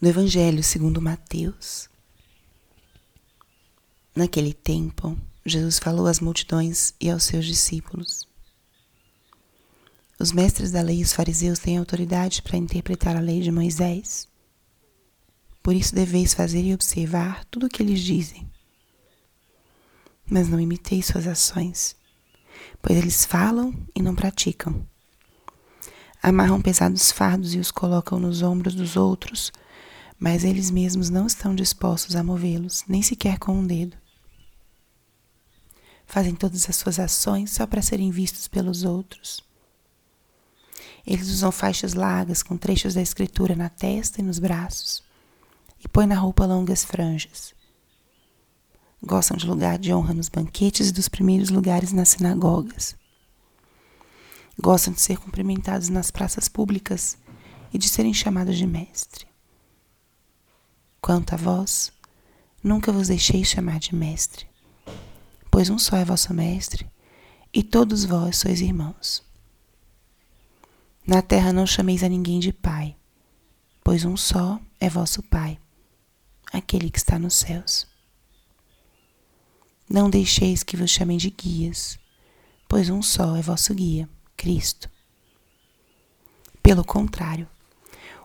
do Evangelho segundo Mateus. Naquele tempo, Jesus falou às multidões e aos seus discípulos. Os mestres da lei e os fariseus têm autoridade para interpretar a lei de Moisés. Por isso deveis fazer e observar tudo o que eles dizem. Mas não imiteis suas ações, pois eles falam e não praticam. Amarram pesados fardos e os colocam nos ombros dos outros mas eles mesmos não estão dispostos a movê-los, nem sequer com um dedo. Fazem todas as suas ações só para serem vistos pelos outros. Eles usam faixas largas com trechos da escritura na testa e nos braços, e põem na roupa longas franjas. Gostam de lugar de honra nos banquetes e dos primeiros lugares nas sinagogas. Gostam de ser cumprimentados nas praças públicas e de serem chamados de mestre. Quanto a vós, nunca vos deixei chamar de mestre, pois um só é vosso mestre, e todos vós sois irmãos. Na terra não chameis a ninguém de pai, pois um só é vosso Pai, aquele que está nos céus. Não deixeis que vos chamem de guias, pois um só é vosso guia, Cristo. Pelo contrário,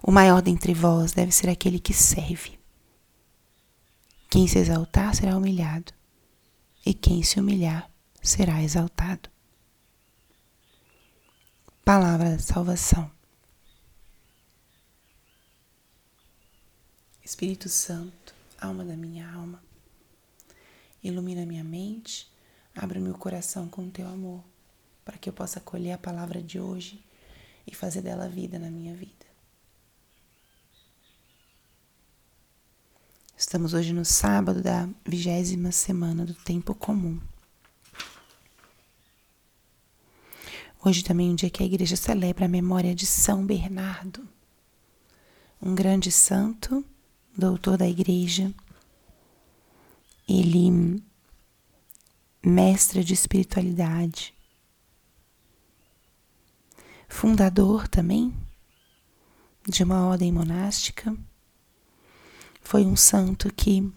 o maior dentre vós deve ser aquele que serve. Quem se exaltar será humilhado, e quem se humilhar será exaltado. Palavra da salvação. Espírito Santo, alma da minha alma, ilumina minha mente, abre meu coração com teu amor, para que eu possa acolher a palavra de hoje e fazer dela vida na minha vida. Estamos hoje no sábado da vigésima semana do tempo comum. Hoje também é um dia que a igreja celebra a memória de São Bernardo, um grande santo, doutor da igreja. Ele mestre de espiritualidade, fundador também de uma ordem monástica foi um santo que,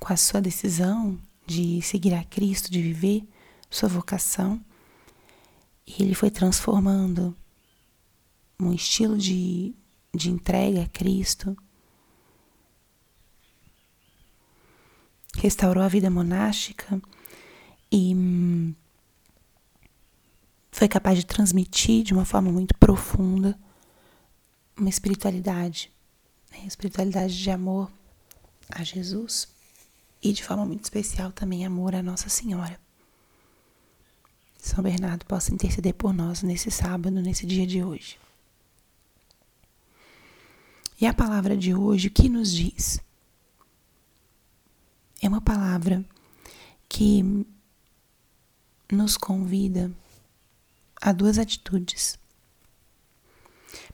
com a sua decisão de seguir a Cristo, de viver sua vocação, ele foi transformando um estilo de, de entrega a Cristo, restaurou a vida monástica e hum, foi capaz de transmitir de uma forma muito profunda uma espiritualidade espiritualidade de amor a Jesus e de forma muito especial também amor a Nossa Senhora. São Bernardo possa interceder por nós nesse sábado, nesse dia de hoje. E a palavra de hoje, o que nos diz? É uma palavra que nos convida a duas atitudes.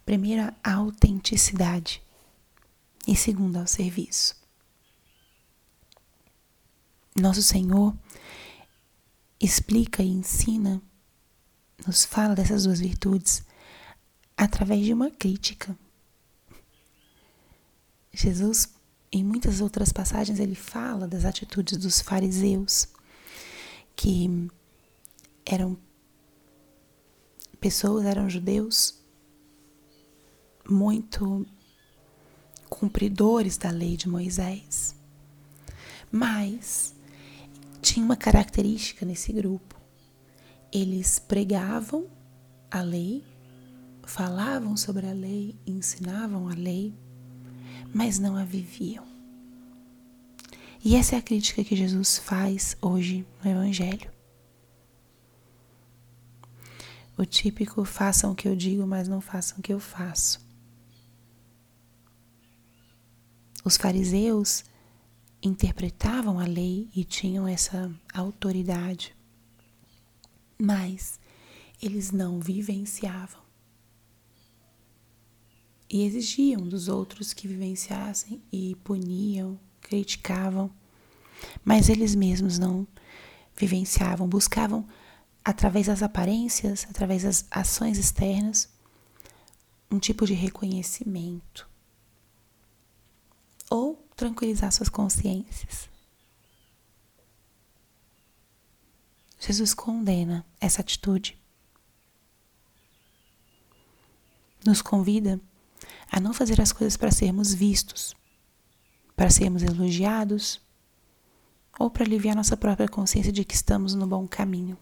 Primeiro, a autenticidade e segundo ao serviço. Nosso Senhor explica e ensina, nos fala dessas duas virtudes através de uma crítica. Jesus, em muitas outras passagens, ele fala das atitudes dos fariseus, que eram pessoas, eram judeus muito cumpridores da lei de Moisés. Mas tinha uma característica nesse grupo. Eles pregavam a lei, falavam sobre a lei, ensinavam a lei, mas não a viviam. E essa é a crítica que Jesus faz hoje no Evangelho. O típico façam o que eu digo, mas não façam o que eu faço. Os fariseus interpretavam a lei e tinham essa autoridade, mas eles não vivenciavam. E exigiam dos outros que vivenciassem e puniam, criticavam, mas eles mesmos não vivenciavam, buscavam através das aparências, através das ações externas, um tipo de reconhecimento ou tranquilizar suas consciências. Jesus condena essa atitude. Nos convida a não fazer as coisas para sermos vistos, para sermos elogiados ou para aliviar nossa própria consciência de que estamos no bom caminho.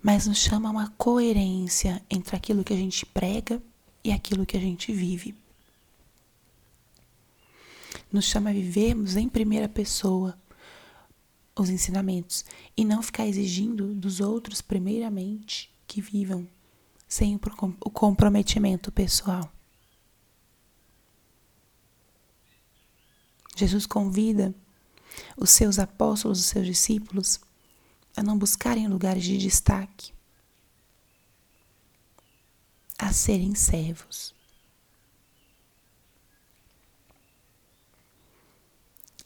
Mas nos chama a uma coerência entre aquilo que a gente prega e aquilo que a gente vive. Nos chama a vivermos em primeira pessoa os ensinamentos e não ficar exigindo dos outros, primeiramente, que vivam sem o comprometimento pessoal. Jesus convida os seus apóstolos, os seus discípulos, a não buscarem lugares de destaque, a serem servos.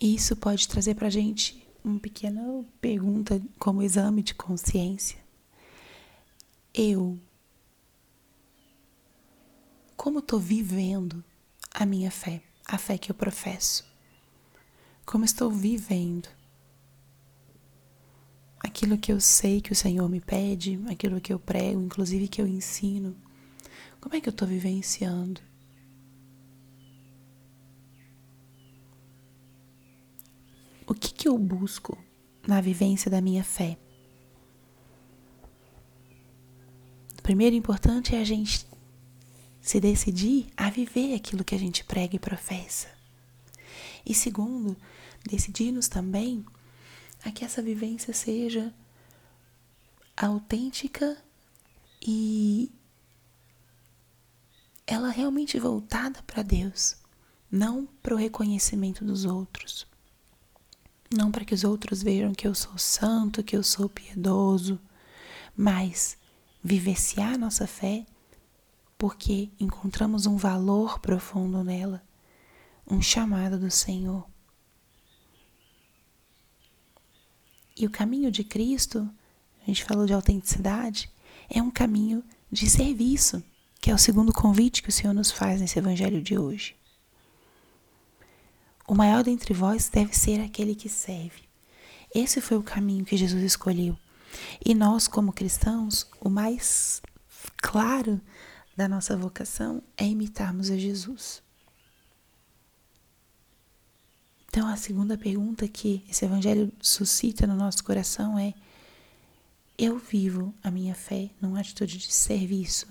E isso pode trazer para a gente uma pequena pergunta como exame de consciência. Eu, como estou vivendo a minha fé, a fé que eu professo? Como estou vivendo aquilo que eu sei que o Senhor me pede, aquilo que eu prego, inclusive que eu ensino? Como é que eu estou vivenciando? O que, que eu busco na vivência da minha fé? O primeiro importante é a gente se decidir a viver aquilo que a gente prega e professa. E segundo, decidir-nos também a que essa vivência seja autêntica e ela realmente voltada para Deus, não para o reconhecimento dos outros. Não para que os outros vejam que eu sou santo, que eu sou piedoso, mas vivenciar nossa fé porque encontramos um valor profundo nela, um chamado do Senhor. E o caminho de Cristo, a gente falou de autenticidade, é um caminho de serviço, que é o segundo convite que o Senhor nos faz nesse evangelho de hoje. O maior dentre vós deve ser aquele que serve. Esse foi o caminho que Jesus escolheu. E nós, como cristãos, o mais claro da nossa vocação é imitarmos a Jesus. Então, a segunda pergunta que esse evangelho suscita no nosso coração é: eu vivo a minha fé numa atitude de serviço?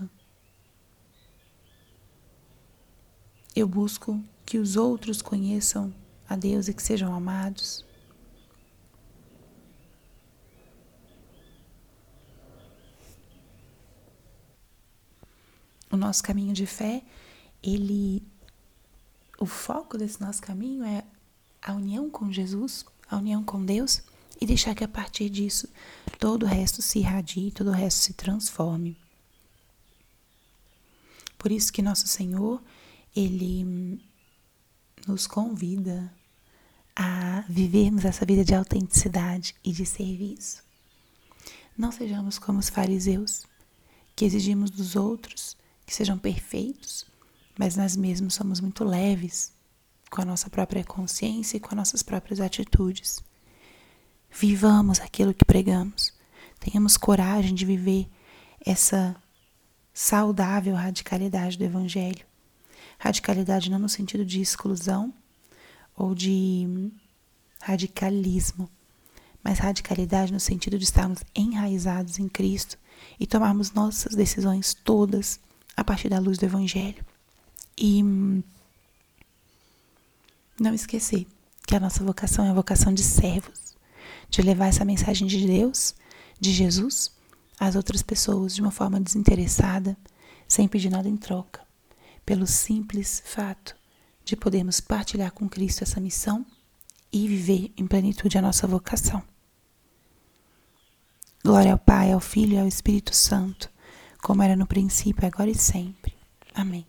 Eu busco que os outros conheçam a Deus e que sejam amados. O nosso caminho de fé, ele o foco desse nosso caminho é a união com Jesus, a união com Deus e deixar que a partir disso todo o resto se irradie, todo o resto se transforme. Por isso que nosso Senhor, ele nos convida a vivermos essa vida de autenticidade e de serviço. Não sejamos como os fariseus, que exigimos dos outros que sejam perfeitos, mas nós mesmos somos muito leves com a nossa própria consciência e com as nossas próprias atitudes. Vivamos aquilo que pregamos. Tenhamos coragem de viver essa saudável radicalidade do Evangelho Radicalidade não no sentido de exclusão ou de radicalismo, mas radicalidade no sentido de estarmos enraizados em Cristo e tomarmos nossas decisões todas a partir da luz do Evangelho. E não esquecer que a nossa vocação é a vocação de servos, de levar essa mensagem de Deus, de Jesus, às outras pessoas de uma forma desinteressada, sem pedir nada em troca pelo simples fato de podermos partilhar com Cristo essa missão e viver em plenitude a nossa vocação. Glória ao Pai, ao Filho e ao Espírito Santo, como era no princípio, agora e sempre. Amém.